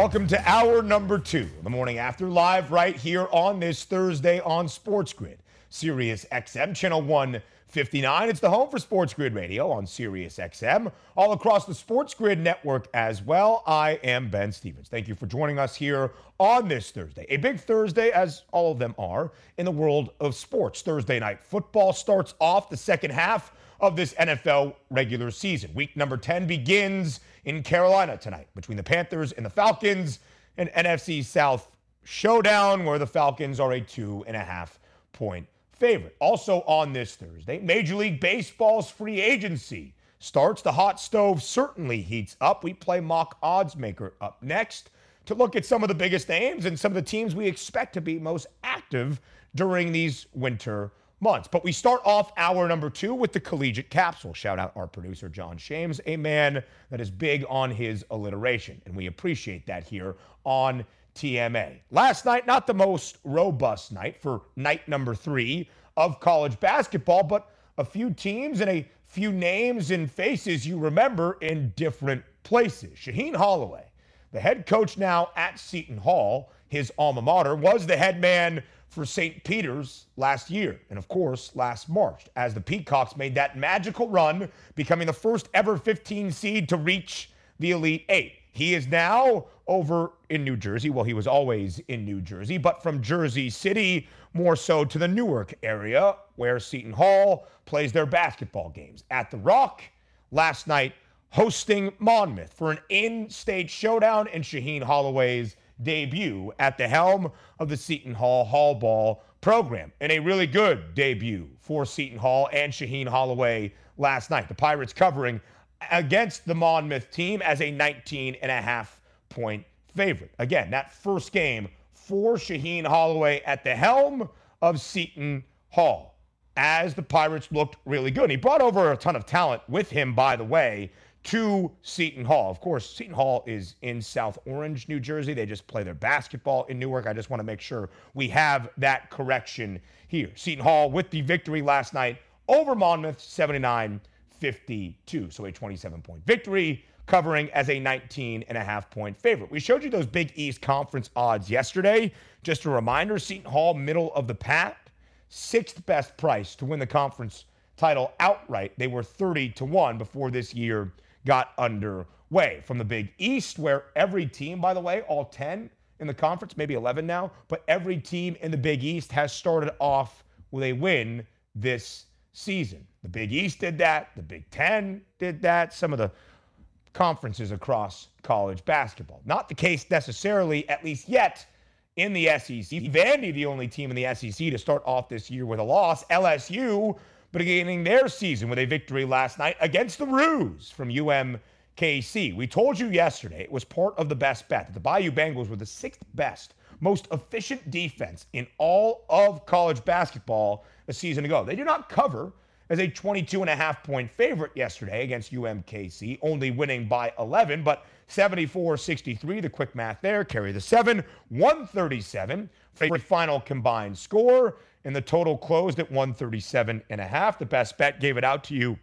Welcome to hour number two, the morning after, live right here on this Thursday on Sports Grid, Sirius XM, channel 159. It's the home for Sports Grid Radio on Sirius XM, all across the Sports Grid network as well. I am Ben Stevens. Thank you for joining us here on this Thursday. A big Thursday, as all of them are, in the world of sports. Thursday night football starts off the second half of this NFL regular season. Week number 10 begins in Carolina tonight between the Panthers and the Falcons, an NFC South showdown where the Falcons are a two and a half point favorite. Also on this Thursday, Major League Baseball's free agency starts. The hot stove certainly heats up. We play mock odds maker up next to look at some of the biggest names and some of the teams we expect to be most active during these winter months. But we start off hour number two with the collegiate capsule. Shout out our producer, John Shames, a man that is big on his alliteration. And we appreciate that here on TMA. Last night, not the most robust night for night number three of college basketball, but a few teams and a few names and faces you remember in different places. Shaheen Holloway, the head coach now at Seton Hall, his alma mater, was the head man for St. Peter's last year, and of course, last March, as the Peacocks made that magical run, becoming the first ever 15 seed to reach the Elite Eight. He is now over in New Jersey. Well, he was always in New Jersey, but from Jersey City, more so to the Newark area, where Seton Hall plays their basketball games. At the Rock last night, hosting Monmouth for an in state showdown in Shaheen Holloway's debut at the helm of the Seton Hall Hall Ball program. And a really good debut for Seton Hall and Shaheen Holloway last night. The Pirates covering against the Monmouth team as a 19 and a half point favorite. Again, that first game for Shaheen Holloway at the helm of Seton Hall as the Pirates looked really good. He brought over a ton of talent with him, by the way to Seton Hall. Of course, Seton Hall is in South Orange, New Jersey. They just play their basketball in Newark. I just want to make sure we have that correction here. Seton Hall with the victory last night over Monmouth, 79 52. So a 27 point victory, covering as a 19 and a half point favorite. We showed you those Big East Conference odds yesterday. Just a reminder Seton Hall, middle of the pack, sixth best price to win the conference title outright. They were 30 to 1 before this year got underway. From the Big East, where every team, by the way, all 10 in the conference, maybe 11 now, but every team in the Big East has started off with a win this season. The Big East did that, the Big Ten did that, some of the conferences across college basketball. Not the case necessarily, at least yet, in the SEC. Vandy, the only team in the SEC to start off this year with a loss. LSU beginning their season with a victory last night against the Roos from UMKC. We told you yesterday it was part of the best bet that the Bayou Bengals were the sixth best, most efficient defense in all of college basketball a season ago. They did not cover as a 22 and a half point favorite yesterday against UMKC, only winning by 11, but 74 63, the quick math there, carry the seven, 137 for a final combined score and the total closed at 137 and a half. The best bet gave it out to you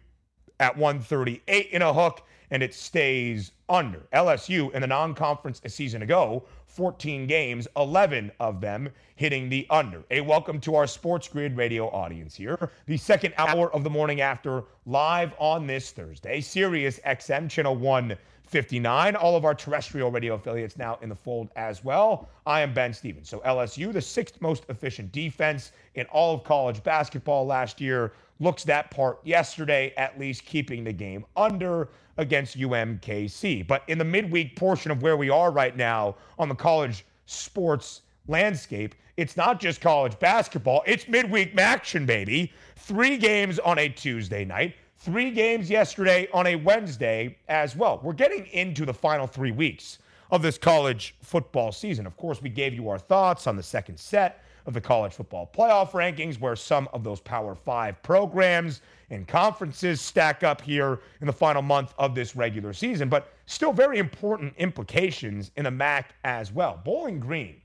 at 138 in a hook, and it stays under. LSU in the non-conference a season ago, 14 games, 11 of them hitting the under. A welcome to our Sports Grid radio audience here. The second hour of the morning after live on this Thursday, Sirius XM channel 1 59. All of our terrestrial radio affiliates now in the fold as well. I am Ben Stevens. So LSU, the sixth most efficient defense in all of college basketball last year, looks that part yesterday, at least keeping the game under against UMKC. But in the midweek portion of where we are right now on the college sports landscape, it's not just college basketball, it's midweek action, baby. Three games on a Tuesday night Three games yesterday on a Wednesday as well. We're getting into the final three weeks of this college football season. Of course, we gave you our thoughts on the second set of the college football playoff rankings, where some of those Power Five programs and conferences stack up here in the final month of this regular season, but still very important implications in the MAC as well. Bowling Green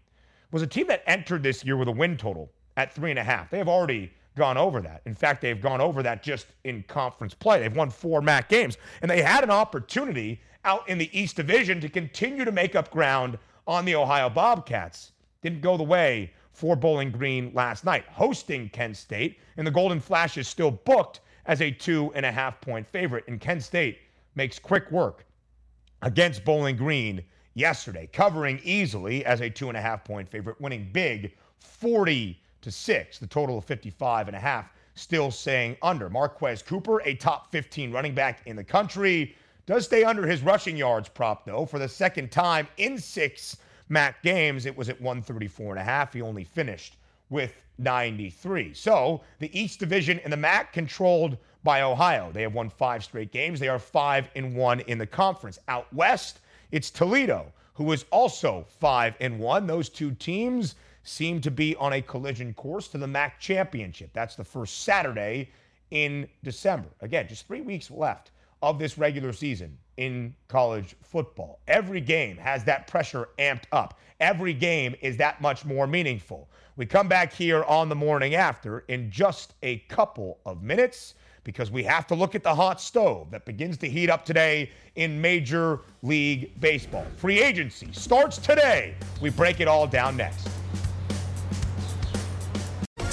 was a team that entered this year with a win total at three and a half. They have already gone over that. In fact, they've gone over that just in conference play. They've won four MAC games, and they had an opportunity out in the East Division to continue to make up ground on the Ohio Bobcats. Didn't go the way for Bowling Green last night, hosting Kent State, and the Golden Flash is still booked as a two and a half point favorite. And Kent State makes quick work against Bowling Green yesterday, covering easily as a two and a half point favorite, winning big 40 to six. The total of 55 and a half still saying under. Marquez Cooper, a top 15 running back in the country, does stay under his rushing yards prop though for the second time in six MAC games. It was at 134 and a half. He only finished with 93. So the East Division in the MAC controlled by Ohio. They have won five straight games. They are five and one in the conference. Out west, it's Toledo, who is also five and one. Those two teams seem to be on a collision course to the MAC championship. That's the first Saturday in December. Again, just three weeks left of this regular season in college football. Every game has that pressure amped up. Every game is that much more meaningful. We come back here on the morning after in just a couple of minutes because we have to look at the hot stove that begins to heat up today in Major League Baseball. Free agency starts today. We break it all down next.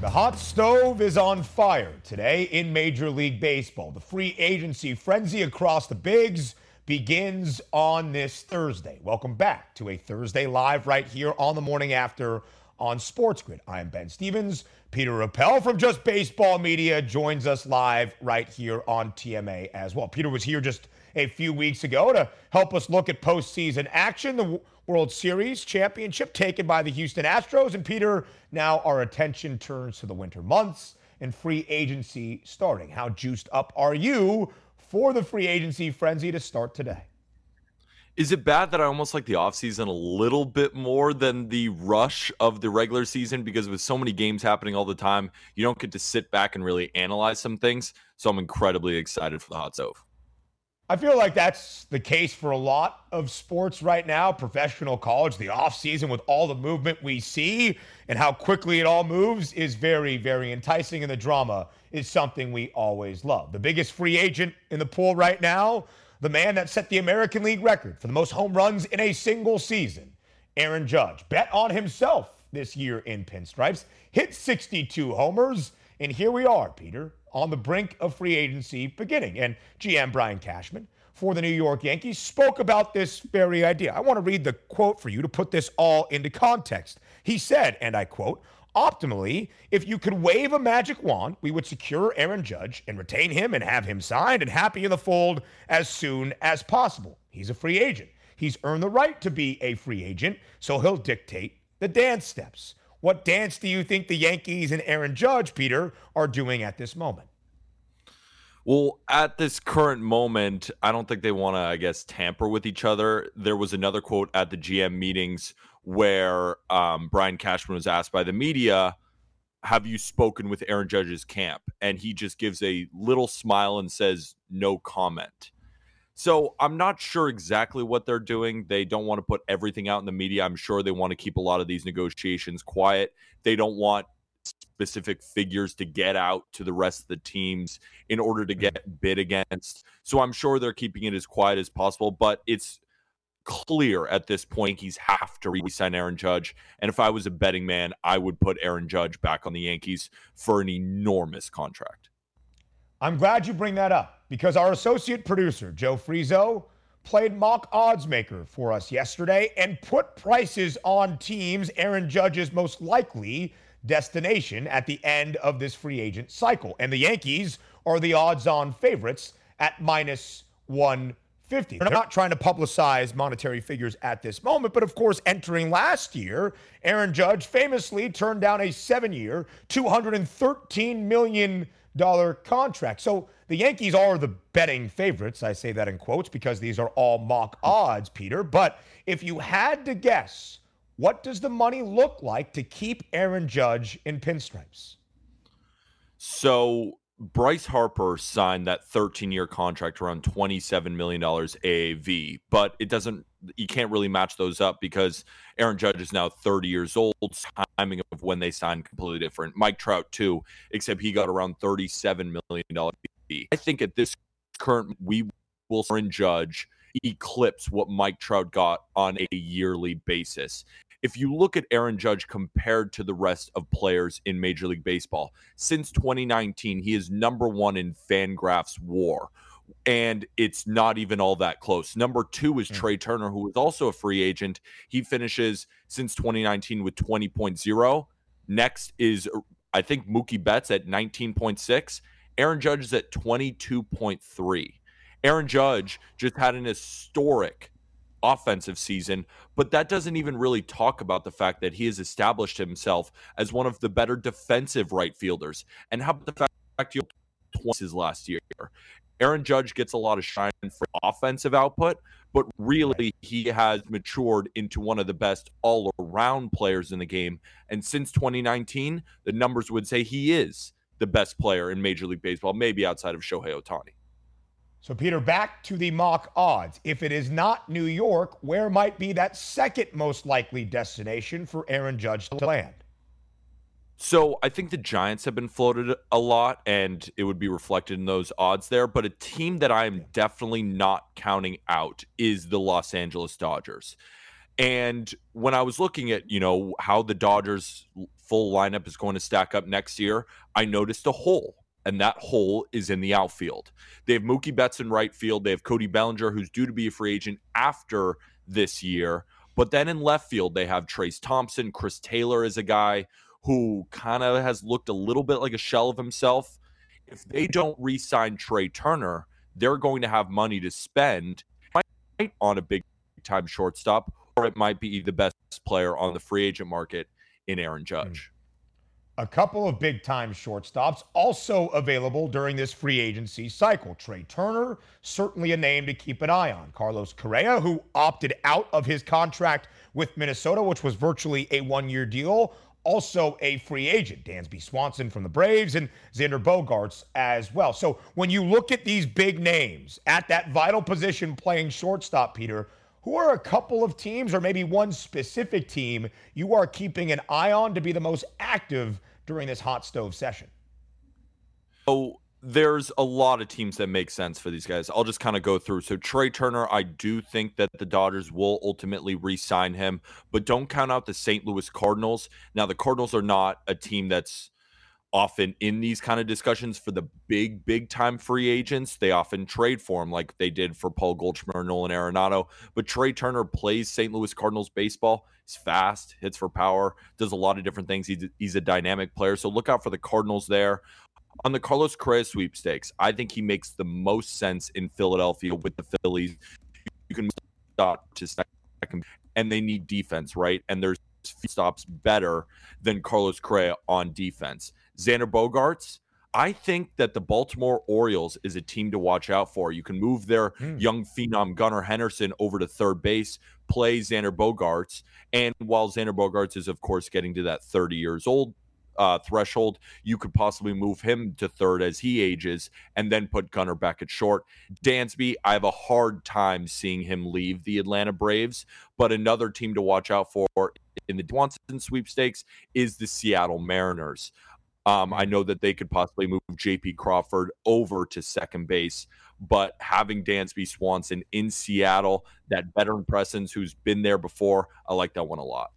The hot stove is on fire today in Major League Baseball. The free agency frenzy across the bigs begins on this Thursday. Welcome back to a Thursday live right here on the morning after on Sports Grid. I am Ben Stevens. Peter Appel from Just Baseball Media joins us live right here on TMA as well. Peter was here just a few weeks ago to help us look at postseason action. The World Series championship taken by the Houston Astros. And Peter, now our attention turns to the winter months and free agency starting. How juiced up are you for the free agency frenzy to start today? Is it bad that I almost like the offseason a little bit more than the rush of the regular season? Because with so many games happening all the time, you don't get to sit back and really analyze some things. So I'm incredibly excited for the hot stove. I feel like that's the case for a lot of sports right now, professional college, the offseason with all the movement we see and how quickly it all moves is very, very enticing. And the drama is something we always love. The biggest free agent in the pool right now, the man that set the American League record for the most home runs in a single season, Aaron Judge. Bet on himself this year in pinstripes, hit 62 homers. And here we are, Peter, on the brink of free agency beginning. And GM Brian Cashman for the New York Yankees spoke about this very idea. I want to read the quote for you to put this all into context. He said, and I quote, Optimally, if you could wave a magic wand, we would secure Aaron Judge and retain him and have him signed and happy in the fold as soon as possible. He's a free agent. He's earned the right to be a free agent, so he'll dictate the dance steps. What dance do you think the Yankees and Aaron Judge, Peter, are doing at this moment? Well, at this current moment, I don't think they want to, I guess, tamper with each other. There was another quote at the GM meetings where um, Brian Cashman was asked by the media, Have you spoken with Aaron Judge's camp? And he just gives a little smile and says, No comment. So I'm not sure exactly what they're doing. They don't want to put everything out in the media. I'm sure they want to keep a lot of these negotiations quiet. They don't want specific figures to get out to the rest of the teams in order to get mm-hmm. bid against. So I'm sure they're keeping it as quiet as possible, but it's clear at this point he's have to re-sign Aaron Judge. And if I was a betting man, I would put Aaron Judge back on the Yankees for an enormous contract. I'm glad you bring that up because our associate producer, Joe Frizo, played mock odds maker for us yesterday and put prices on teams Aaron Judge's most likely destination at the end of this free agent cycle. And the Yankees are the odds on favorites at minus 150. They're not trying to publicize monetary figures at this moment, but of course, entering last year, Aaron Judge famously turned down a seven year, $213 million contract. So the Yankees are the betting favorites. I say that in quotes because these are all mock odds, Peter. But if you had to guess, what does the money look like to keep Aaron Judge in pinstripes? So Bryce Harper signed that 13 year contract around $27 million AAV, but it doesn't, you can't really match those up because Aaron Judge is now 30 years old. Timing of when they signed completely different. Mike Trout, too, except he got around $37 million. I think at this current, we will Aaron Judge eclipse what Mike Trout got on a yearly basis if you look at Aaron Judge compared to the rest of players in Major League Baseball, since 2019, he is number one in Fangraphs WAR. And it's not even all that close. Number two is hmm. Trea Turner, who is also a free agent. He finishes since 2019 with 20.0. Next is, I think, Mookie Betts at 19.6. Aaron Judge is at 22.3. Aaron Judge just had an historic offensive season, but that doesn't even really talk about the fact that he has established himself as one of the better defensive right fielders. And how about the fact you twice his last year? Aaron Judge gets a lot of shine for offensive output, but really he has matured into one of the best all around players in the game. And since 2019, the numbers would say he is the best player in Major League Baseball, maybe outside of Shohei Ohtani. So, Peter, back to the mock odds. If it is not New York, where might be that second most likely destination for Aaron Judge to land? So, I think the Giants have been floated a lot, and it would be reflected in those odds there. But a team that I am definitely not counting out is the Los Angeles Dodgers. And when I was looking at, you know, how the Dodgers full lineup is going to stack up next year, I noticed a hole and that hole is in the outfield. They have Mookie Betts in right field. They have Cody Bellinger, who's due to be a free agent after this year. But then in left field, they have Trayce Thompson. Chris Taylor is a guy who kind of has looked a little bit like a shell of himself. If they don't re sign Trea Turner, they're going to have money to spend on a big time shortstop, or it might be the best player on the free agent market in Aaron hmm. Judge. A couple of big time shortstops also available during this free agency cycle. Trea Turner, certainly a name to keep an eye on. Carlos Correa, who opted out of his contract with Minnesota, which was virtually a one year deal, also a free agent. Dansby Swanson from the Braves and Xander Bogaerts as well. So when you look at these big names at that vital position playing shortstop, Peter, who are a couple of teams or maybe one specific team you are keeping an eye on to be the most active during this hot stove session? So there's a lot of teams that make sense for these guys. I'll just kind of go through. So Trea Turner, I do think that the Dodgers will ultimately re-sign him, but don't count out the St. Louis Cardinals. Now the Cardinals are not a team that's often in these kind of discussions for the big, big time free agents. They often trade for him like they did for Paul Goldschmidt Nolan Arenado. But Trea Turner plays St. Louis Cardinals baseball. He's fast, hits for power, does a lot of different things. He's, he's a dynamic player. So look out for the Cardinals there. On the Carlos Correa sweepstakes, I think he makes the most sense in Philadelphia with the Phillies. You can stop to second, and they need defense, right? And there's stops better than Carlos Correa on defense. Xander Bogaerts. I think that the Baltimore Orioles is a team to watch out for. You can move their mm. young phenom Gunnar Henderson over to third base, play Xander Bogaerts, and while Xander Bogaerts is of course getting to that 30 years old uh, threshold, you could possibly move him to third as he ages, and then put Gunnar back at short. Dansby, I have a hard time seeing him leave the Atlanta Braves, but another team to watch out for in the Swanson sweepstakes is the Seattle Mariners. Um, I know that they could possibly move JP Crawford over to second base, but having Dansby Swanson in Seattle, that veteran presence who's been there before, I like that one a lot.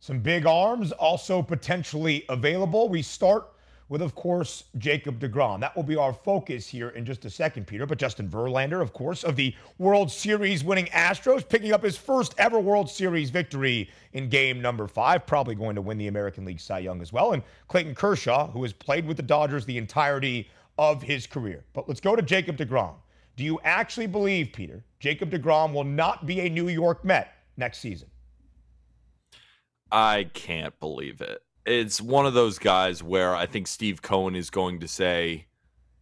Some big arms also potentially available. We start with, of course, Jacob DeGrom. That will be our focus here in just a second, Peter. But Justin Verlander, of course, of the World Series winning Astros, picking up his first ever World Series victory in game number five, probably going to win the American League Cy Young as well. And Clayton Kershaw, who has played with the Dodgers the entirety of his career. But let's go to Jacob DeGrom. Do you actually believe, Peter, Jacob DeGrom will not be a New York Met next season? I can't believe it. It's one of those guys where I think Steve Cohen is going to say,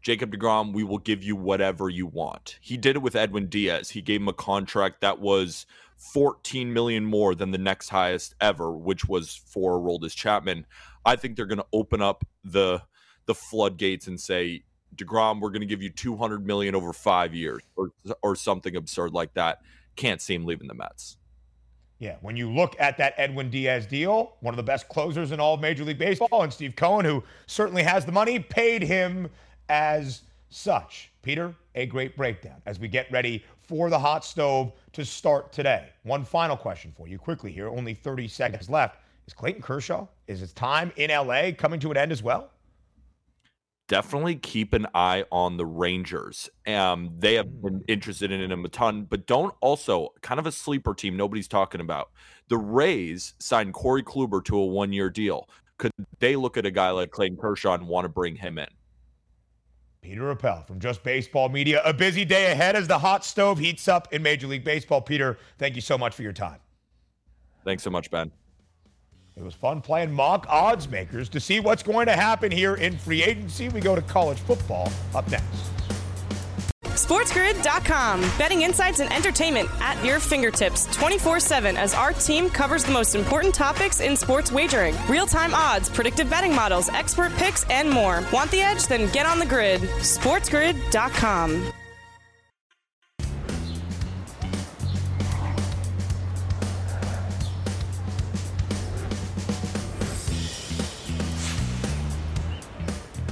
Jacob DeGrom, we will give you whatever you want. He did it with Edwin Diaz. He gave him a contract that was 14 million more than the next highest ever, which was for Aroldis Chapman. I think they're going to open up the the floodgates and say, DeGrom, we're going to give you 200 million over five years or, or something absurd like that. Can't see him leaving the Mets. Yeah, when you look at that Edwin Diaz deal, one of the best closers in all of Major League Baseball, and Steve Cohen, who certainly has the money, paid him as such. Peter, a great breakdown as we get ready for the hot stove to start today. One final question for you quickly here, only 30 seconds left. Is Clayton Kershaw, is his time in LA coming to an end as well? Definitely keep an eye on the Rangers. Um, they have been mm. interested in him a ton, but don't also kind of a sleeper team nobody's talking about. The Rays signed Corey Kluber to a one year deal. Could they look at a guy like Clayton Kershaw and want to bring him in? Peter Appel from Just Baseball Media. A busy day ahead as the hot stove heats up in Major League Baseball. Peter, thank you so much for your time. Thanks so much, Ben. It was fun playing mock odds makers to see what's going to happen here in free agency. We go to college football up next. SportsGrid.com. Betting insights and entertainment at your fingertips 24 7 as our team covers the most important topics in sports wagering real time odds, predictive betting models, expert picks, and more. Want the edge? Then get on the grid. SportsGrid.com.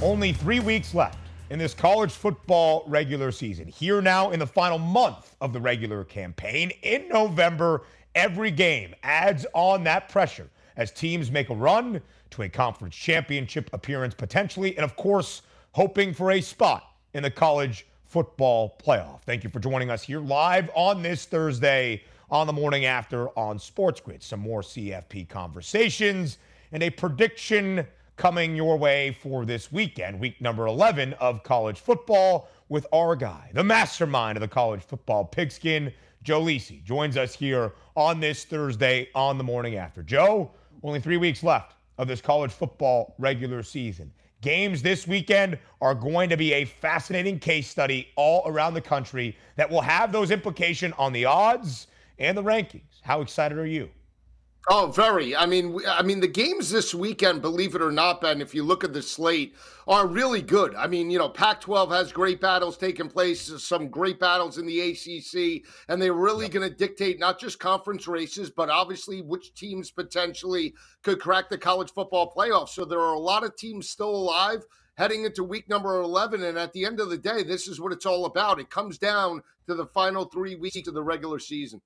Only three weeks left in this college football regular season. Here now in the final month of the regular campaign. In November, every game adds on that pressure as teams make a run to a conference championship appearance potentially, and of course, hoping for a spot in the college football playoff. Thank you for joining us here live on this Thursday on the morning after on Sports Grid. Some more CFP conversations and a prediction coming your way for this weekend, week number 11 of college football, with our guy, the mastermind of the college football pigskin, Joe Lisi, joins us here on this Thursday on the morning after. Joe, only three weeks left of this college football regular season. Games this weekend are going to be a fascinating case study all around the country that will have those implications on the odds and the rankings. How excited are you? Oh, very. I mean, I mean, the games this weekend, believe it or not, Ben, if you look at the slate, are really good. I mean, you know, Pac-12 has great battles taking place, some great battles in the ACC, and they're really yep. going to dictate not just conference races, but obviously which teams potentially could crack the college football playoffs. So there are a lot of teams still alive heading into week number 11. And at the end of the day, this is what it's all about. It comes down to the final three weeks of the regular season.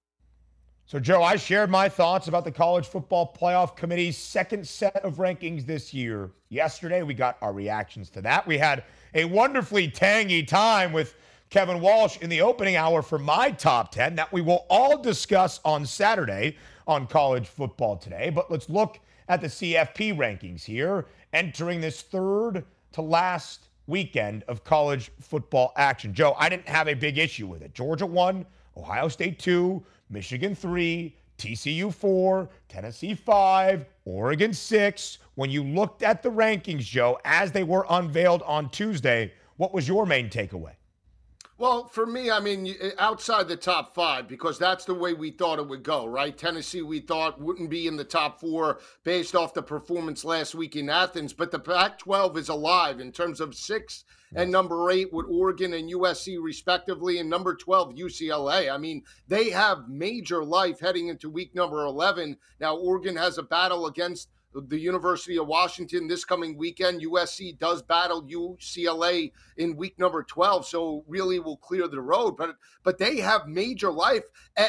So, Joe, I shared my thoughts about the College Football Playoff Committee's second set of rankings this year. Yesterday, we got our reactions to that. We had a wonderfully tangy time with Kevin Walsh in the opening hour for my top 10 that we will all discuss on Saturday on College Football Today. But let's look at the CFP rankings here, entering this third to last weekend of college football action. Joe, I didn't have a big issue with it. Georgia won, Ohio State two. Michigan 3, TCU 4, Tennessee 5, Oregon 6. When you looked at the rankings, Joe, as they were unveiled on Tuesday, what was your main takeaway? Well, for me, I mean, eh, outside the top five, because that's the way we thought it would go, right? Tennessee, we thought wouldn't be in the top four based off the performance last week in Athens, but the Pac 12 is alive in terms of six and number eight with Oregon and USC, respectively, and number 12, UCLA. I mean, they have major life heading into week number 11. Now, Oregon has a battle against the University of Washington this coming weekend. USC does battle UCLA in week number 12, so really will clear the road. But but they have major life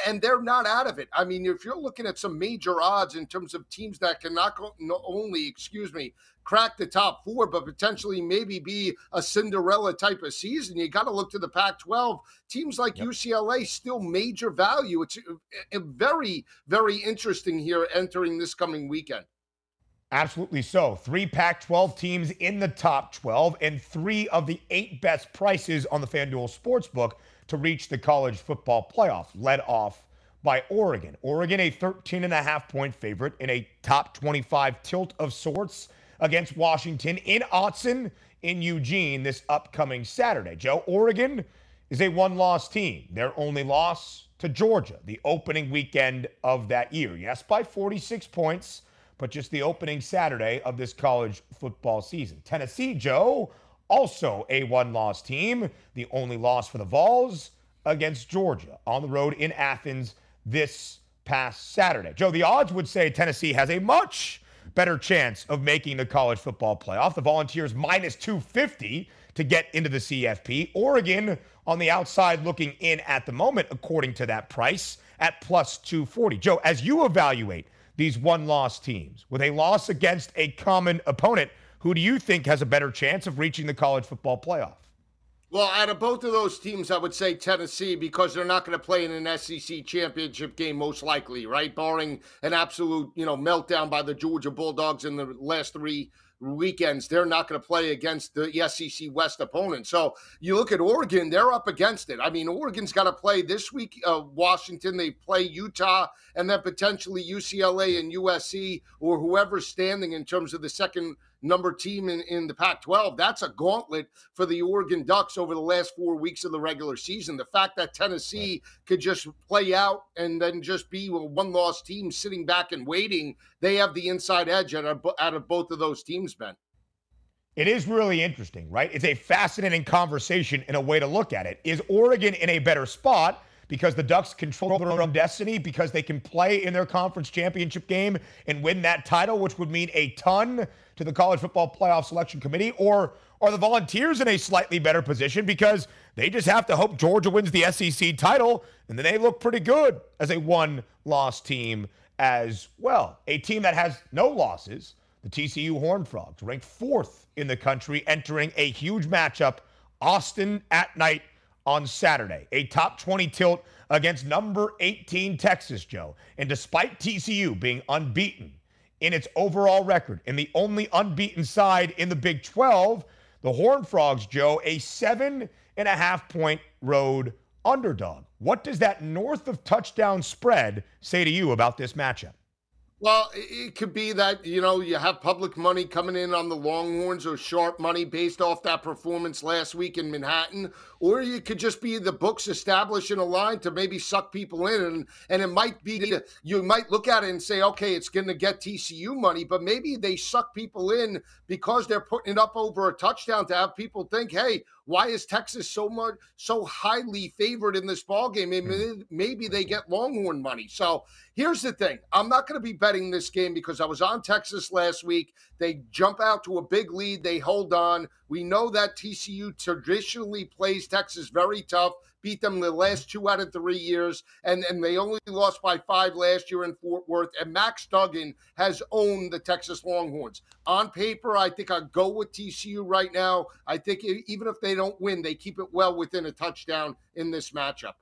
and, they're not out of it. I mean, if you're looking at some major odds in terms of teams that can not only, excuse me, crack the top four, but potentially maybe be a Cinderella type of season. You got to look to the Pac 12. Teams like yep. UCLA still major value. It's uh, a, a very, very interesting here entering this coming weekend. Absolutely so. Three Pac 12 teams in the top 12 and three of the eight best prices on the FanDuel Sportsbook to reach the college football playoff, led off by Oregon. Oregon, a 13 and a half point favorite in a top 25 tilt of sorts against Washington in Autzen in Eugene this upcoming Saturday. Joe, Oregon is a one loss team. Their only loss to Georgia, the opening weekend of that year. Yes, by 46 points but just the opening Saturday of this college football season. Tennessee, Joe, also a one loss team, the only loss for the Vols against Georgia on the road in Athens this past Saturday. Joe, the odds would say Tennessee has a much better chance of making the college football playoff. The Volunteers minus 250 to get into the CFP. Oregon on the outside looking in at the moment, according to that price, at plus 240. Joe, as you evaluate these one loss teams. With a loss against a common opponent, who do you think has a better chance of reaching the college football playoff? Well, out of both of those teams, I would say Tennessee because they're not going to play in an SEC championship game, most likely, right? Barring an absolute, you know, meltdown by the Georgia Bulldogs in the last three weekends, they're not going to play against the SEC West opponent. So you look at Oregon, they're up against it. I mean, Oregon's got to play this week, uh, Washington, they play Utah, and then potentially UCLA and USC or whoever's standing in terms of the second number team in, in the Pac 12. That's a gauntlet for the Oregon Ducks over the last four weeks of the regular season. The fact that Tennessee could just play out and then just be a one loss team sitting back and waiting, they have the inside edge out of, out of both of those teams, Ben. It is really interesting, right? It's a fascinating conversation and a way to look at it. Is Oregon in a better spot? because the Ducks control their own destiny, because they can play in their conference championship game and win that title, which would mean a ton to the College Football Playoff Selection Committee? Or are the Volunteers in a slightly better position because they just have to hope Georgia wins the SEC title and then they look pretty good as a one loss team as well? A team that has no losses, the TCU Horned Frogs, ranked fourth in the country, entering a huge matchup, Austin at night on Saturday. A top 20 tilt against number 18 Texas, Joe. And despite TCU being unbeaten in its overall record and the only unbeaten side in the Big 12, the Horned Frogs, Joe, a seven and a half point road underdog. What does that north of touchdown spread say to you about this matchup? Well, it could be that, you know, you have public money coming in on the Longhorns or sharp money based off that performance last week in Manhattan. Or you could just be the books establishing a line to maybe suck people in. And, and it might be, you might look at it and say, okay, it's going to get TCU money, but maybe they suck people in because they're putting it up over a touchdown to have people think, hey, why is Texas so much so highly favored in this ball game? Maybe, they get Longhorn money. So here's the thing: I'm not going to be betting this game because I was on Texas last week. They jump out to a big lead, they hold on. We know that TCU traditionally plays Texas very tough beat them the last two out of three years, and, and they only lost by five last year in Fort Worth. And Max Duggan has owned the Texas Longhorns. On paper, I think I'd go with TCU right now. I think even if they don't win, they keep it well within a touchdown in this matchup.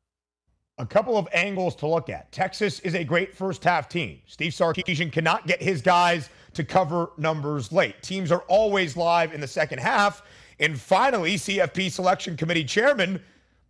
A couple of angles to look at. Texas is a great first half team. Steve Sarkisian cannot get his guys to cover numbers late. Teams are always live in the second half. And finally, CFP selection committee chairman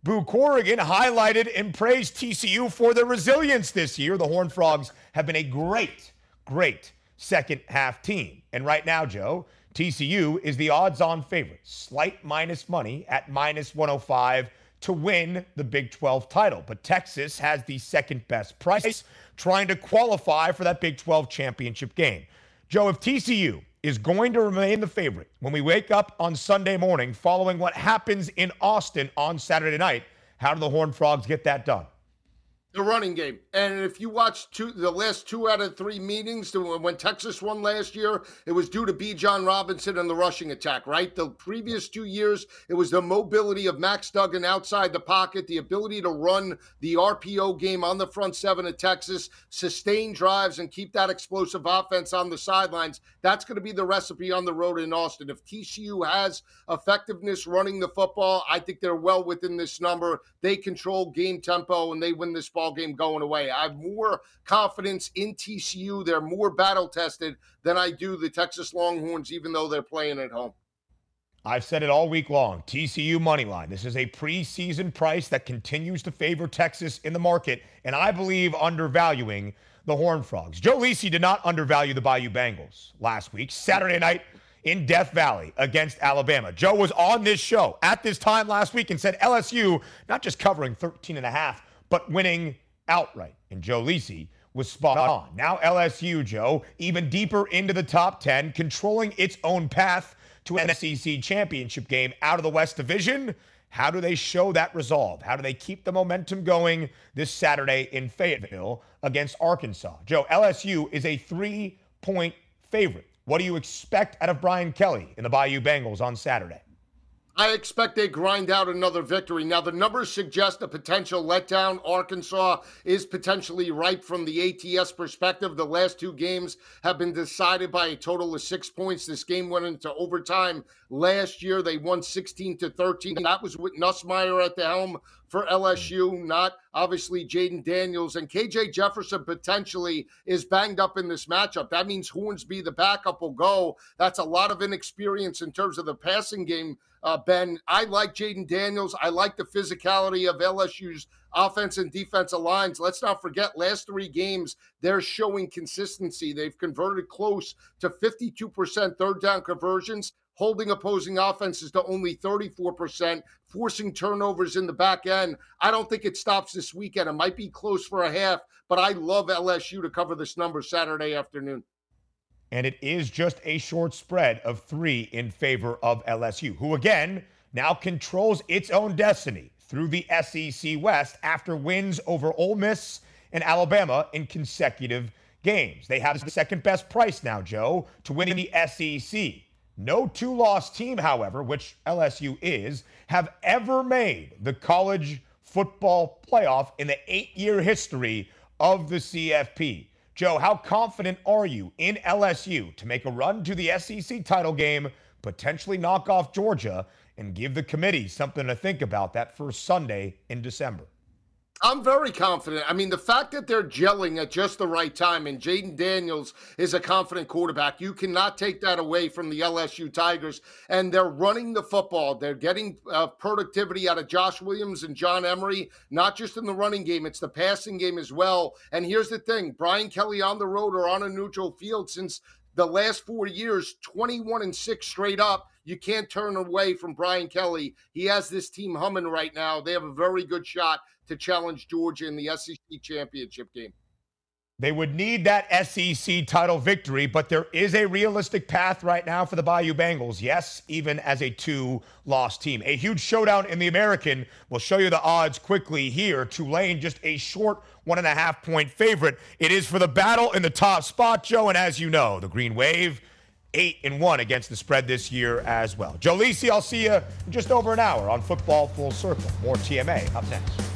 Boo Corrigan highlighted and praised TCU for their resilience this year. The Horned Frogs have been a great, great second half team. And right now, Joe, TCU is the odds on favorite, slight minus money at minus 105 to win the Big 12 title. But Texas has the second best price, trying to qualify for that Big 12 championship game. Joe, if TCU is going to remain the favorite when we wake up on Sunday morning following what happens in Austin on Saturday night. How do the Horned Frogs get that done? The running game. And if you watch two, the last two out of three meetings, when Texas won last year, it was due to Bijan Robinson and the rushing attack, right? The previous two years, it was the mobility of Max Duggan outside the pocket, the ability to run the RPO game on the front seven of Texas, sustain drives, and keep that explosive offense on the sidelines. That's going to be the recipe on the road in Austin. If TCU has effectiveness running the football, I think they're well within this number. They control game tempo and they win this ball ball game going away. I have more confidence in TCU. They're more battle tested than I do the Texas Longhorns, even though they're playing at home. I've said it all week long. TCU money line. This is a preseason price that continues to favor Texas in the market, and I believe undervaluing the Horned Frogs. Joe Lisi did not undervalue the Bayou Bengals last week, Saturday night in Death Valley against Alabama. Joe was on this show at this time last week and said LSU not just covering 13 and a half, but winning outright. And Joe Lisi was spot on. Now LSU, Joe, even deeper into the top 10, controlling its own path to an SEC championship game out of the West Division. How do they show that resolve? How do they keep the momentum going this Saturday in Fayetteville against Arkansas? Joe, LSU is a three point favorite. What do you expect out of Brian Kelly in the Bayou Bengals on Saturday? I expect they grind out another victory. Now, the numbers suggest a potential letdown. Arkansas is potentially ripe from the ATS perspective. The last two games have been decided by a total of six points. This game went into overtime last year. They won 16 to 13. That was with Nussmeier at the helm for LSU, not obviously Jayden Daniels. And KJ Jefferson potentially is banged up in this matchup. That means Hornsby, the backup, will go. That's a lot of inexperience in terms of the passing game uh, ben, I like Jayden Daniels. I like the physicality of LSU's offense and defensive lines. Let's not forget, last three games, they're showing consistency. They've converted close to 52% third down conversions, holding opposing offenses to only 34%, forcing turnovers in the back end. I don't think it stops this weekend. It might be close for a half, but I love LSU to cover this number Saturday afternoon and it is just a short spread of three in favor of LSU, who again now controls its own destiny through the SEC West after wins over Ole Miss and Alabama in consecutive games. They have the second best price now, Joe, to win in the SEC. No two loss team, however, which LSU is, have ever made the college football playoff in the eight year history of the CFP. Joe, how confident are you in LSU to make a run to the SEC title game, potentially knock off Georgia, and give the committee something to think about that first Sunday in December? I'm very confident. I mean, the fact that they're gelling at just the right time and Jayden Daniels is a confident quarterback, you cannot take that away from the LSU Tigers. And they're running the football. They're getting uh, productivity out of Josh Williams and John Emery, not just in the running game, it's the passing game as well. And here's the thing Brian Kelly on the road or on a neutral field since the last four years, 21 and 6 straight up. You can't turn away from Brian Kelly. He has this team humming right now. They have a very good shot to challenge Georgia in the SEC championship game. They would need that SEC title victory, but there is a realistic path right now for the Bayou Bengals. Yes, even as a two loss team. A huge showdown in the American. We'll show you the odds quickly here. Tulane, just a short one and a half point favorite. It is for the battle in the top spot, Joe. And as you know, the Green Wave, eight and one against the spread this year as well. Joe Lisi, I'll see you in just over an hour on Football Full Circle. More TMA up next.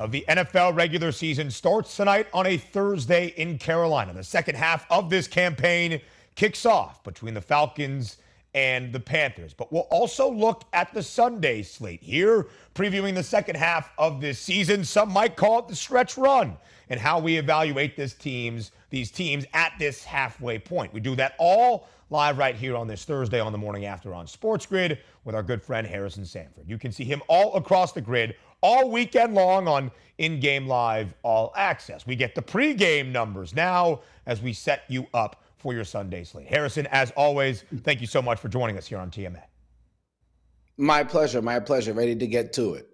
of the NFL regular season starts tonight on a Thursday in Carolina. The second half of this campaign kicks off between the Falcons and the Panthers. But we'll also look at the Sunday slate here, previewing the second half of this season. Some might call it the stretch run and how we evaluate this teams, these teams at this halfway point. We do that all live right here on this Thursday on the morning after on Sports Grid with our good friend Harrison Sanford. You can see him all across the grid all weekend long on in game live all access. We get the pregame numbers now as we set you up for your Sunday slate. Harrison, as always, thank you so much for joining us here on TMA. My pleasure. My pleasure. Ready to get to it.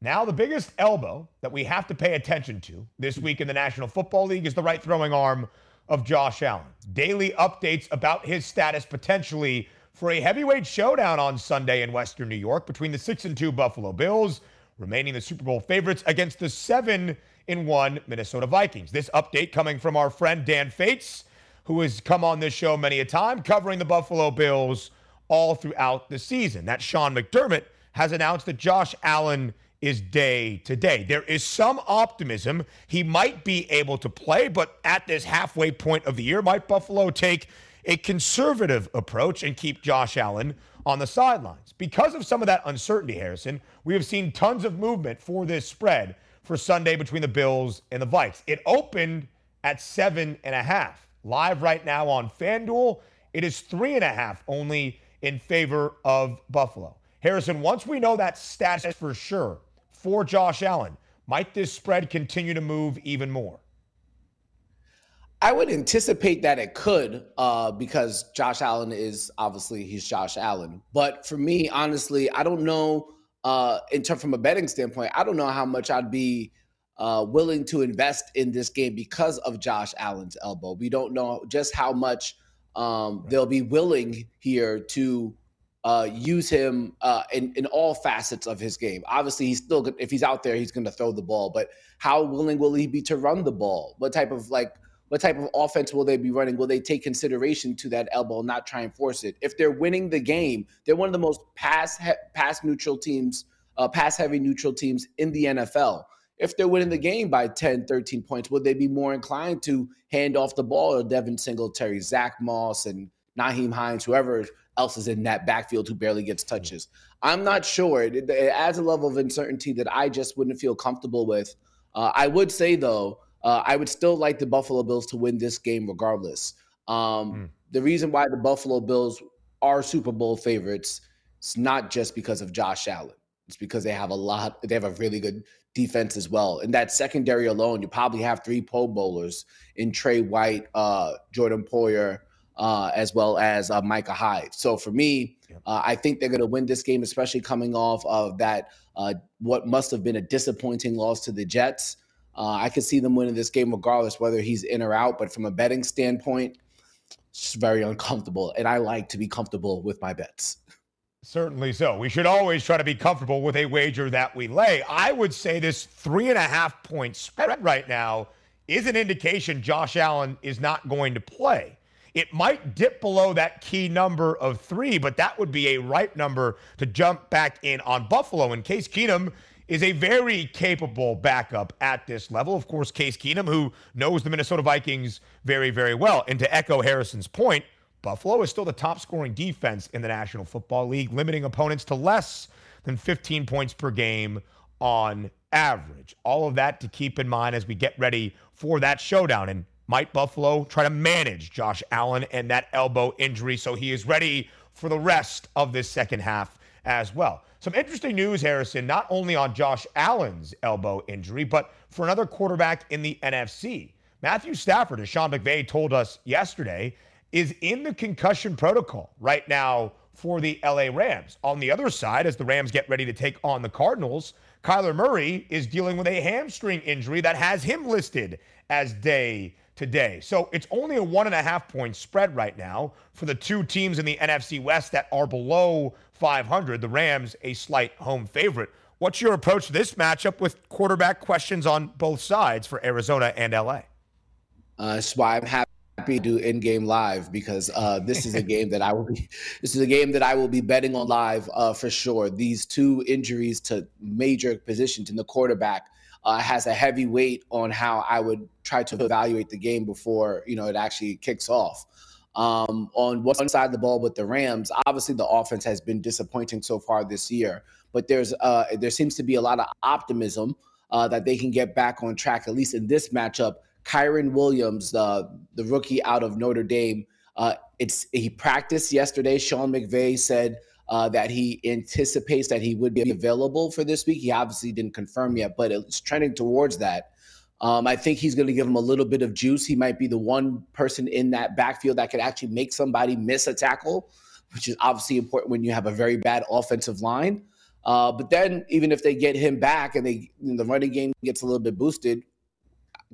Now, the biggest elbow that we have to pay attention to this week in the National Football League is the right throwing arm of Josh Allen. Daily updates about his status potentially for a heavyweight showdown on Sunday in Western New York between the 6 and 2 Buffalo Bills remaining the Super Bowl favorites against the 7 in 1 Minnesota Vikings. This update coming from our friend Dan Fates, who has come on this show many a time covering the Buffalo Bills all throughout the season. That Sean McDermott has announced that Josh Allen is day to day. There is some optimism he might be able to play, but at this halfway point of the year, might Buffalo take a conservative approach and keep Josh Allen on the sidelines? Because of some of that uncertainty, Harrison, we have seen tons of movement for this spread for Sunday between the Bills and the Vikes. It opened at seven and a half. Live right now on FanDuel, it is three and a half only in favor of Buffalo. Harrison, once we know that status for sure, for Josh Allen. Might this spread continue to move even more? I would anticipate that it could, uh, because Josh Allen is obviously he's Josh Allen. But for me, honestly, I don't know. Uh, in terms from a betting standpoint, I don't know how much I'd be uh, willing to invest in this game because of Josh Allen's elbow. We don't know just how much um, they'll be willing here to uh, use him uh, in in all facets of his game. Obviously, he's still if he's out there, he's going to throw the ball. But how willing will he be to run the ball? What type of like what type of offense will they be running? Will they take consideration to that elbow, not try and force it? If they're winning the game, they're one of the most pass he- pass neutral teams, uh, pass heavy neutral teams in the NFL. If they're winning the game by 10, 13 points, would they be more inclined to hand off the ball to Devin Singletary, Zach Moss, and Nyheim Hines, whoever else is in that backfield who barely gets touches. I'm not sure. It, it adds a level of uncertainty that I just wouldn't feel comfortable with. Uh, I would say, though, uh, I would still like the Buffalo Bills to win this game regardless. Um, mm. The reason why the Buffalo Bills are Super Bowl favorites is not just because of Josh Allen. It's because they have a lot, they have a really good defense as well. In that secondary alone, you probably have three Pro Bowlers in Trey White, uh, Jordan Poyer, uh, as well as uh, Micah Hyde. So for me, uh, I think they're going to win this game, especially coming off of that uh, what must have been a disappointing loss to the Jets. Uh, I could see them winning this game regardless whether he's in or out. But from a betting standpoint, it's very uncomfortable, and I like to be comfortable with my bets. Certainly so. We should always try to be comfortable with a wager that we lay. I would say this three and a half point spread right now is an indication Josh Allen is not going to play. It might dip below that key number of three, but that would be a right number to jump back in on Buffalo. And Case Keenum is a very capable backup at this level. Of course, Case Keenum, who knows the Minnesota Vikings very, very well. And to echo Harrison's point, Buffalo is still the top scoring defense in the National Football League, limiting opponents to less than 15 points per game on average. All of that to keep in mind as we get ready for that showdown. And might Buffalo try to manage Josh Allen and that elbow injury so he is ready for the rest of this second half as well? Some interesting news, Harrison, not only on Josh Allen's elbow injury, but for another quarterback in the NFC. Matthew Stafford, as Sean McVay told us yesterday, is in the concussion protocol right now for the LA Rams. On the other side, as the Rams get ready to take on the Cardinals, Kyler Murray is dealing with a hamstring injury that has him listed as day today. So it's only a one and a half point spread right now for the two teams in the NFC West that are below 500. The Rams, a slight home favorite. What's your approach to this matchup with quarterback questions on both sides for Arizona and LA? Uh, that's why I'm happy to do in-game live because uh, this is a game that I will be. This is a game that I will be betting on live uh, for sure. These two injuries to major positions in the quarterback uh, has a heavy weight on how I would try to evaluate the game before you know it actually kicks off. Um, on one side of the ball with the Rams, obviously the offense has been disappointing so far this year, but there's uh, there seems to be a lot of optimism uh, that they can get back on track at least in this matchup. Kyren Williams, the the rookie out of Notre Dame, uh, it's he practiced yesterday. Sean McVay said uh, that he anticipates that he would be available for this week. He obviously didn't confirm yet, but it's trending towards that. Um, I think he's going to give him a little bit of juice. He might be the one person in that backfield that could actually make somebody miss a tackle, which is obviously important when you have a very bad offensive line. Uh, but then, even if they get him back and they the running game gets a little bit boosted,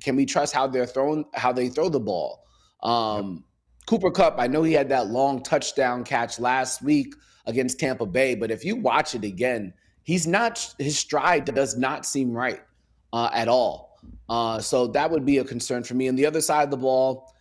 can we trust how they're thrown, how they throw the ball? Um, Cooper Kupp, I know he had that long touchdown catch last week against Tampa Bay. But if you watch it again, he's not his stride does not seem right uh, at all. Uh, so that would be a concern for me. On the other side of the ball,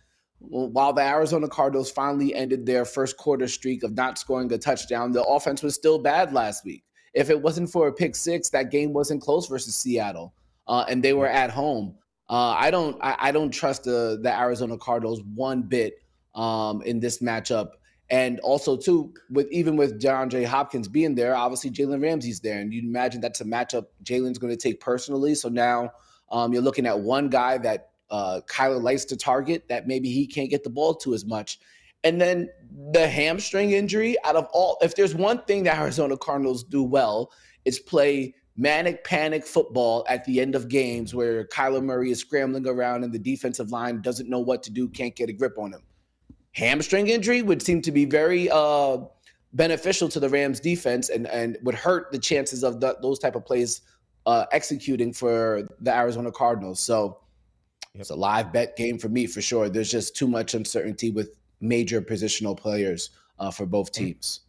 while the Arizona Cardinals finally ended their first quarter streak of not scoring a touchdown, the offense was still bad last week. If it wasn't for a pick six, that game wasn't close versus Seattle, uh, and they were at home. Uh, I don't, I, I, don't trust the the Arizona Cardinals one bit um, in this matchup. And also, too, with even with DeAndre Hopkins being there, obviously Jalen Ramsey's there, and you'd imagine that's a matchup Jalen's going to take personally. So now um, you're looking at one guy that uh, Kyler likes to target that maybe he can't get the ball to as much. And then the hamstring injury, out of all, if there's one thing that Arizona Cardinals do well, it's play manic panic football at the end of games where Kyler Murray is scrambling around and the defensive line doesn't know what to do, can't get a grip on him. Hamstring injury would seem to be very uh, beneficial to the Rams defense and, and would hurt the chances of the, those type of plays uh, executing for the Arizona Cardinals. So yep. it's a live bet game for me for sure. There's just too much uncertainty with major positional players uh, for both teams.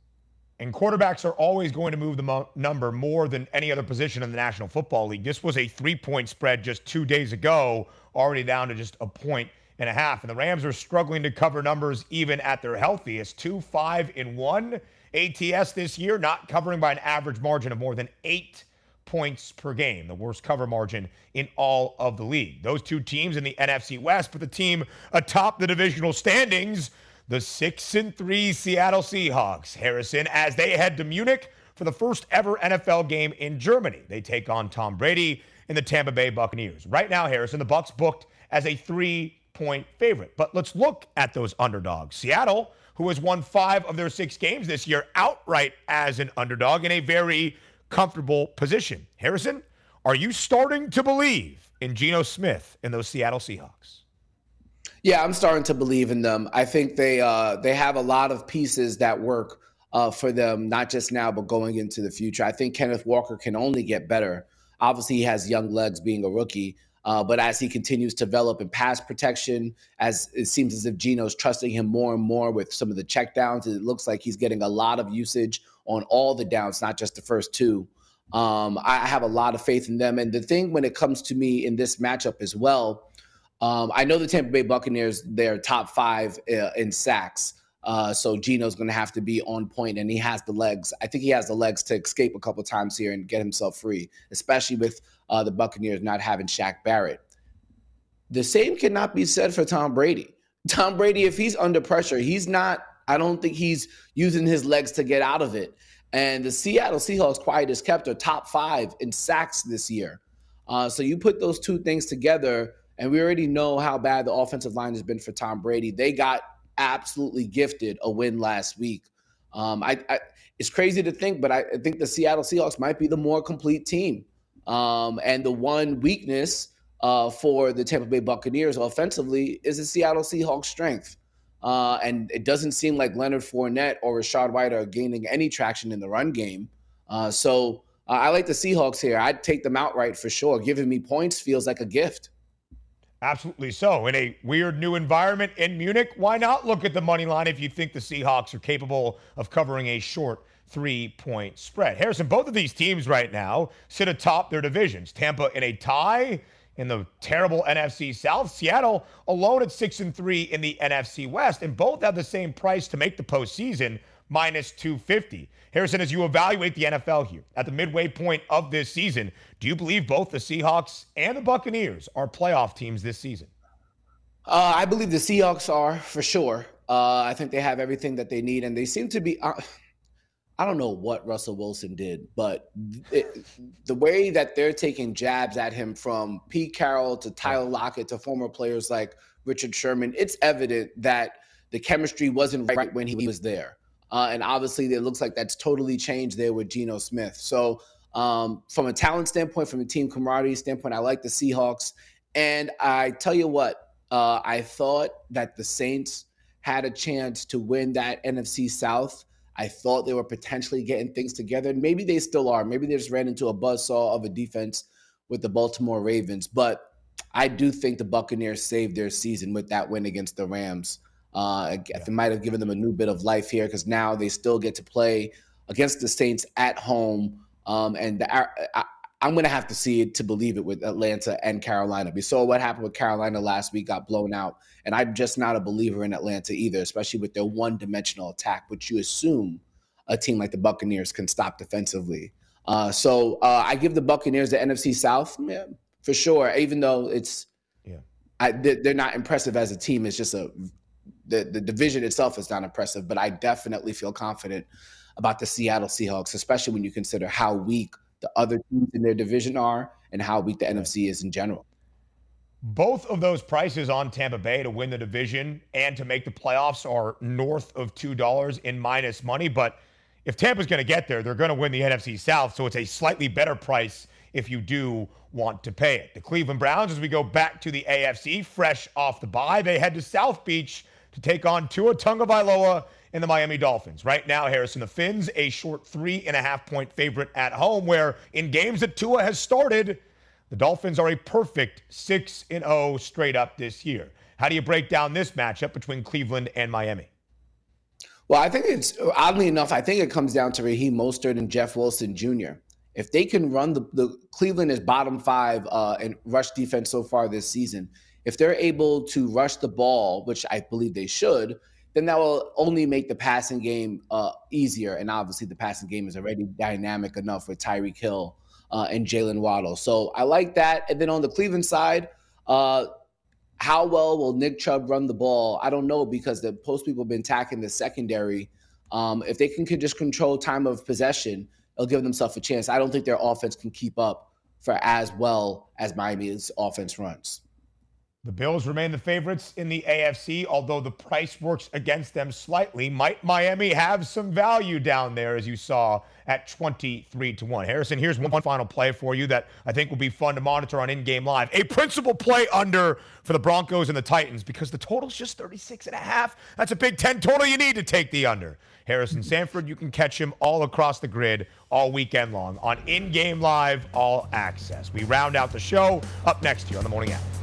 And quarterbacks are always going to move the mo- number more than any other position in the National Football League. This was a three point spread just two days ago, already down to just a point and a half. And the Rams are struggling to cover numbers even at their healthiest. Two, five, in one ATS this year, not covering by an average margin of more than eight points per game, the worst cover margin in all of the league. Those two teams in the NFC West, but the team atop the divisional standings, the 6 and 3 Seattle Seahawks. Harrison as they head to Munich for the first ever NFL game in Germany. They take on Tom Brady and the Tampa Bay Buccaneers. Right now, Harrison, the Bucs booked as a 3-point favorite. But let's look at those underdogs. Seattle who has won 5 of their 6 games this year outright as an underdog in a very comfortable position. Harrison, are you starting to believe in Geno Smith and those Seattle Seahawks? Yeah, I'm starting to believe in them. I think they uh, they have a lot of pieces that work uh, for them, not just now, but going into the future. I think Kenneth Walker can only get better. Obviously, he has young legs being a rookie, uh, but as he continues to develop in pass protection, as it seems as if Geno's trusting him more and more with some of the checkdowns, it looks like he's getting a lot of usage on all the downs, not just the first two. Um, I have a lot of faith in them. And the thing when it comes to me in this matchup as well, um, I know the Tampa Bay Buccaneers, they're top five uh, in sacks. Uh, so Geno's going to have to be on point, and he has the legs. I think he has the legs to escape a couple times here and get himself free, especially with uh, the Buccaneers not having Shaq Barrett. The same cannot be said for Tom Brady. Tom Brady, if he's under pressure, he's not I don't think he's using his legs to get out of it. And the Seattle Seahawks, quiet as kept, are top five in sacks this year. Uh, so you put those two things together, and we already know how bad the offensive line has been for Tom Brady. They got absolutely gifted a win last week. Um, I, I, it's crazy to think, but I, I, think the Seattle Seahawks might be the more complete team. Um, and the one weakness uh, for the Tampa Bay Buccaneers offensively is the Seattle Seahawks' strength. Uh, and it doesn't seem like Leonard Fournette or Rachaad White are gaining any traction in the run game. Uh, so uh, I like the Seahawks here. I'd take them outright for sure. Giving me points feels like a gift. Absolutely so. In a weird new environment in Munich, why not look at the money line if you think the Seahawks are capable of covering a short three point spread? Harrison, both of these teams right now sit atop their divisions. Tampa in a tie in the terrible NFC South. Seattle alone at six and three in the NFC West, and both have the same price to make the postseason, minus 250. Harrison, as you evaluate the NFL here at the midway point of this season, do you believe both the Seahawks and the Buccaneers are playoff teams this season? Uh, I believe the Seahawks are for sure. Uh, I think they have everything that they need, and they seem to be. Uh, I don't know what Russell Wilson did, but it, the way that they're taking jabs at him from Pete Carroll to Tyler Lockett to former players like Richard Sherman, it's evident that the chemistry wasn't right when he was there. Uh, and obviously, it looks like that's totally changed there with Geno Smith. So, um, from a talent standpoint, from a team camaraderie standpoint, I like the Seahawks. And I tell you what, uh, I thought that the Saints had a chance to win that NFC South I thought they were potentially getting things together. Maybe they still are. Maybe they just ran into a buzzsaw of a defense with the Baltimore Ravens. But I do think the Buccaneers saved their season with that win against the Rams. Uh, it might have given them a new bit of life here because now they still get to play against the Saints at home Um, and the, I, I'm going to have to see it to believe it with Atlanta and Carolina. We saw what happened with Carolina last week, got blown out. And I'm just not a believer in Atlanta either, especially with their one dimensional attack, which you assume a team like the Buccaneers can stop defensively. Uh, so uh, I give the Buccaneers the NFC South yeah, for sure, even though it's yeah. I, they're not impressive as a team. It's just a the, the division itself is not impressive, but I definitely feel confident about the Seattle Seahawks, especially when you consider how weak the other teams in their division are and how weak the NFC is in general. Both of those prices on Tampa Bay to win the division and to make the playoffs are north of $2 in minus money. But if Tampa's going to get there, they're going to win the NFC South. So it's a slightly better price if you do want to pay it. The Cleveland Browns, as we go back to the AFC, fresh off the bye, they head to South Beach to take on Tua Tagovailoa and the Miami Dolphins. Right now, Harrison, the Fins, a short three and a half point favorite at home, where in games that Tua has started, the Dolphins are a perfect 6 and 0 straight up this year. How do you break down this matchup between Cleveland and Miami? Well, I think it's oddly enough, I think it comes down to Raheem Mostert and Jeff Wilson Jr. If they can run the, the Cleveland is bottom five uh, in rush defense so far this season. If they're able to rush the ball, which I believe they should, then that will only make the passing game uh, easier. And obviously, the passing game is already dynamic enough with Tyreek Hill uh, and Jaylen Waddle. So I like that. And then on the Cleveland side, uh, how well will Nick Chubb run the ball? I don't know because the post people have been attacking the secondary. Um, if they can, can just control time of possession, they'll give themselves a chance. I don't think their offense can keep up for as well as Miami's offense runs. The Bills remain the favorites in the AFC, although the price works against them slightly. Might Miami have some value down there, as you saw at 23 to 1? Harrison, here's one final play for you that I think will be fun to monitor on in game live. A principal play under for the Broncos and the Titans because the total's just 36 and a half. That's a Big Ten total you need to take the under. Harrison Sanford, you can catch him all across the grid all weekend long on in game live, all access. We round out the show up next here on the morning after.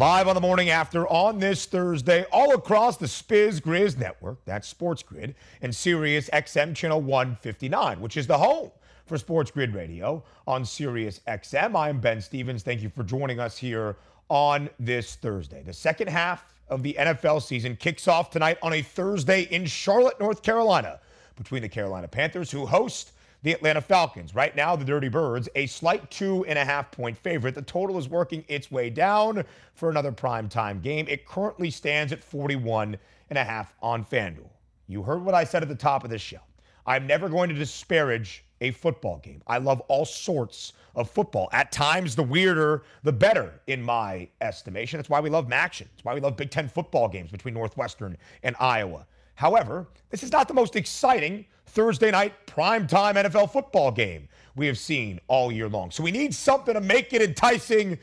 Live on the morning after on this Thursday, all across the Spiz Grizz network, that's Sports Grid, and Sirius XM channel 159, which is the home for Sports Grid Radio on Sirius XM. I'm Ben Stevens. Thank you for joining us here on this Thursday. The second half of the NFL season kicks off tonight on a Thursday in Charlotte, North Carolina, between the Carolina Panthers, who host the Atlanta Falcons. Right now, the Dirty Birds, a slight two and a half point favorite. The total is working its way down for another prime time game. It currently stands at 41 and a half on FanDuel. You heard what I said at the top of this show. I'm never going to disparage a football game. I love all sorts of football. At times, the weirder, the better, in my estimation. That's why we love action. It's why we love Big Ten football games between Northwestern and Iowa. However, this is not the most exciting Thursday night primetime NFL football game we have seen all year long. So we need something to make it enticing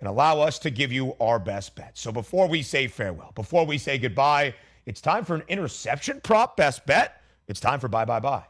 and allow us to give you our best bet. So before we say farewell, before we say goodbye, it's time for an interception prop best bet. It's time for bye bye bye.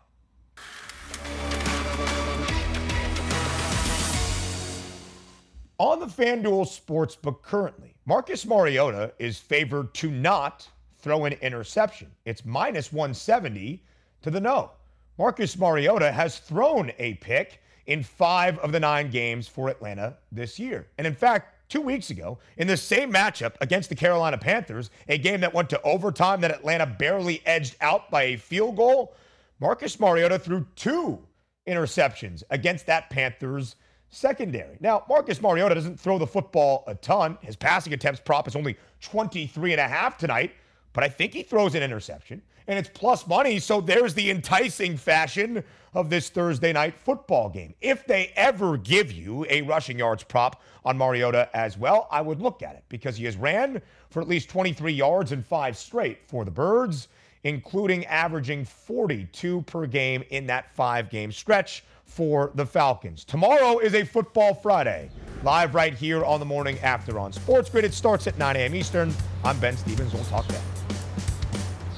On the FanDuel Sportsbook currently, Marcus Mariota is favored to not throw an interception. It's minus 170 to the no. Marcus Mariota has thrown a pick in five of the nine games for Atlanta this year. And in fact, two weeks ago, in the same matchup against the Carolina Panthers, a game that went to overtime that Atlanta barely edged out by a field goal, Marcus Mariota threw two interceptions against that Panthers secondary. Now, Marcus Mariota doesn't throw the football a ton. His passing attempts prop is only 23 and a half tonight, but I think he throws an interception and it's plus money. So there's the enticing fashion of this Thursday night football game. If they ever give you a rushing yards prop on Mariota as well, I would look at it because he has ran for at least 23 yards and five straight for the Birds. including averaging 42 per game in that five game stretch for the Falcons. Tomorrow is a Football Friday, live right here on the morning after on Sports Grid. It starts at 9 a.m. Eastern. I'm Ben Stevens. We'll talk then.